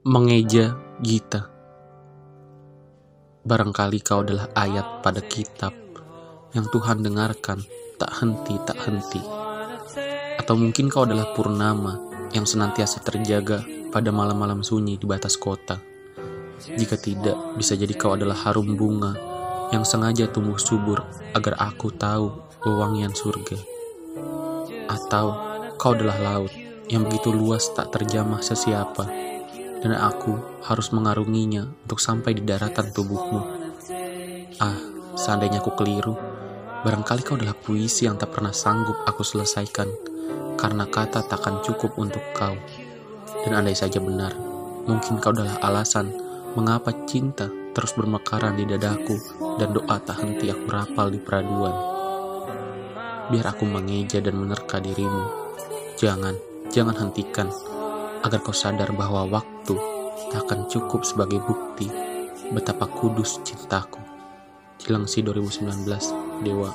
Mengeja Gita Barangkali kau adalah ayat pada kitab yang Tuhan dengarkan tak henti tak henti. Atau mungkin kau adalah purnama yang senantiasa terjaga pada malam-malam sunyi di batas kota. Jika tidak, bisa jadi kau adalah harum bunga yang sengaja tumbuh subur agar aku tahu wewangian surga. Atau kau adalah laut yang begitu luas tak terjamah sesiapa, dan aku harus mengarunginya untuk sampai di daratan tubuhmu. Ah, seandainya aku keliru, barangkali kau adalah puisi yang tak pernah sanggup aku selesaikan, karena kata takkan cukup untuk kau. Dan andai saja benar, mungkin kau adalah alasan mengapa cinta terus bermekaran di dadaku dan doa tak henti aku rapal di peraduan. Biar aku mengeja dan menerka dirimu. Jangan, jangan hentikan, agar kau sadar bahwa waktu tak akan cukup sebagai bukti betapa kudus cintaku. Cilangsi 2019, Dewa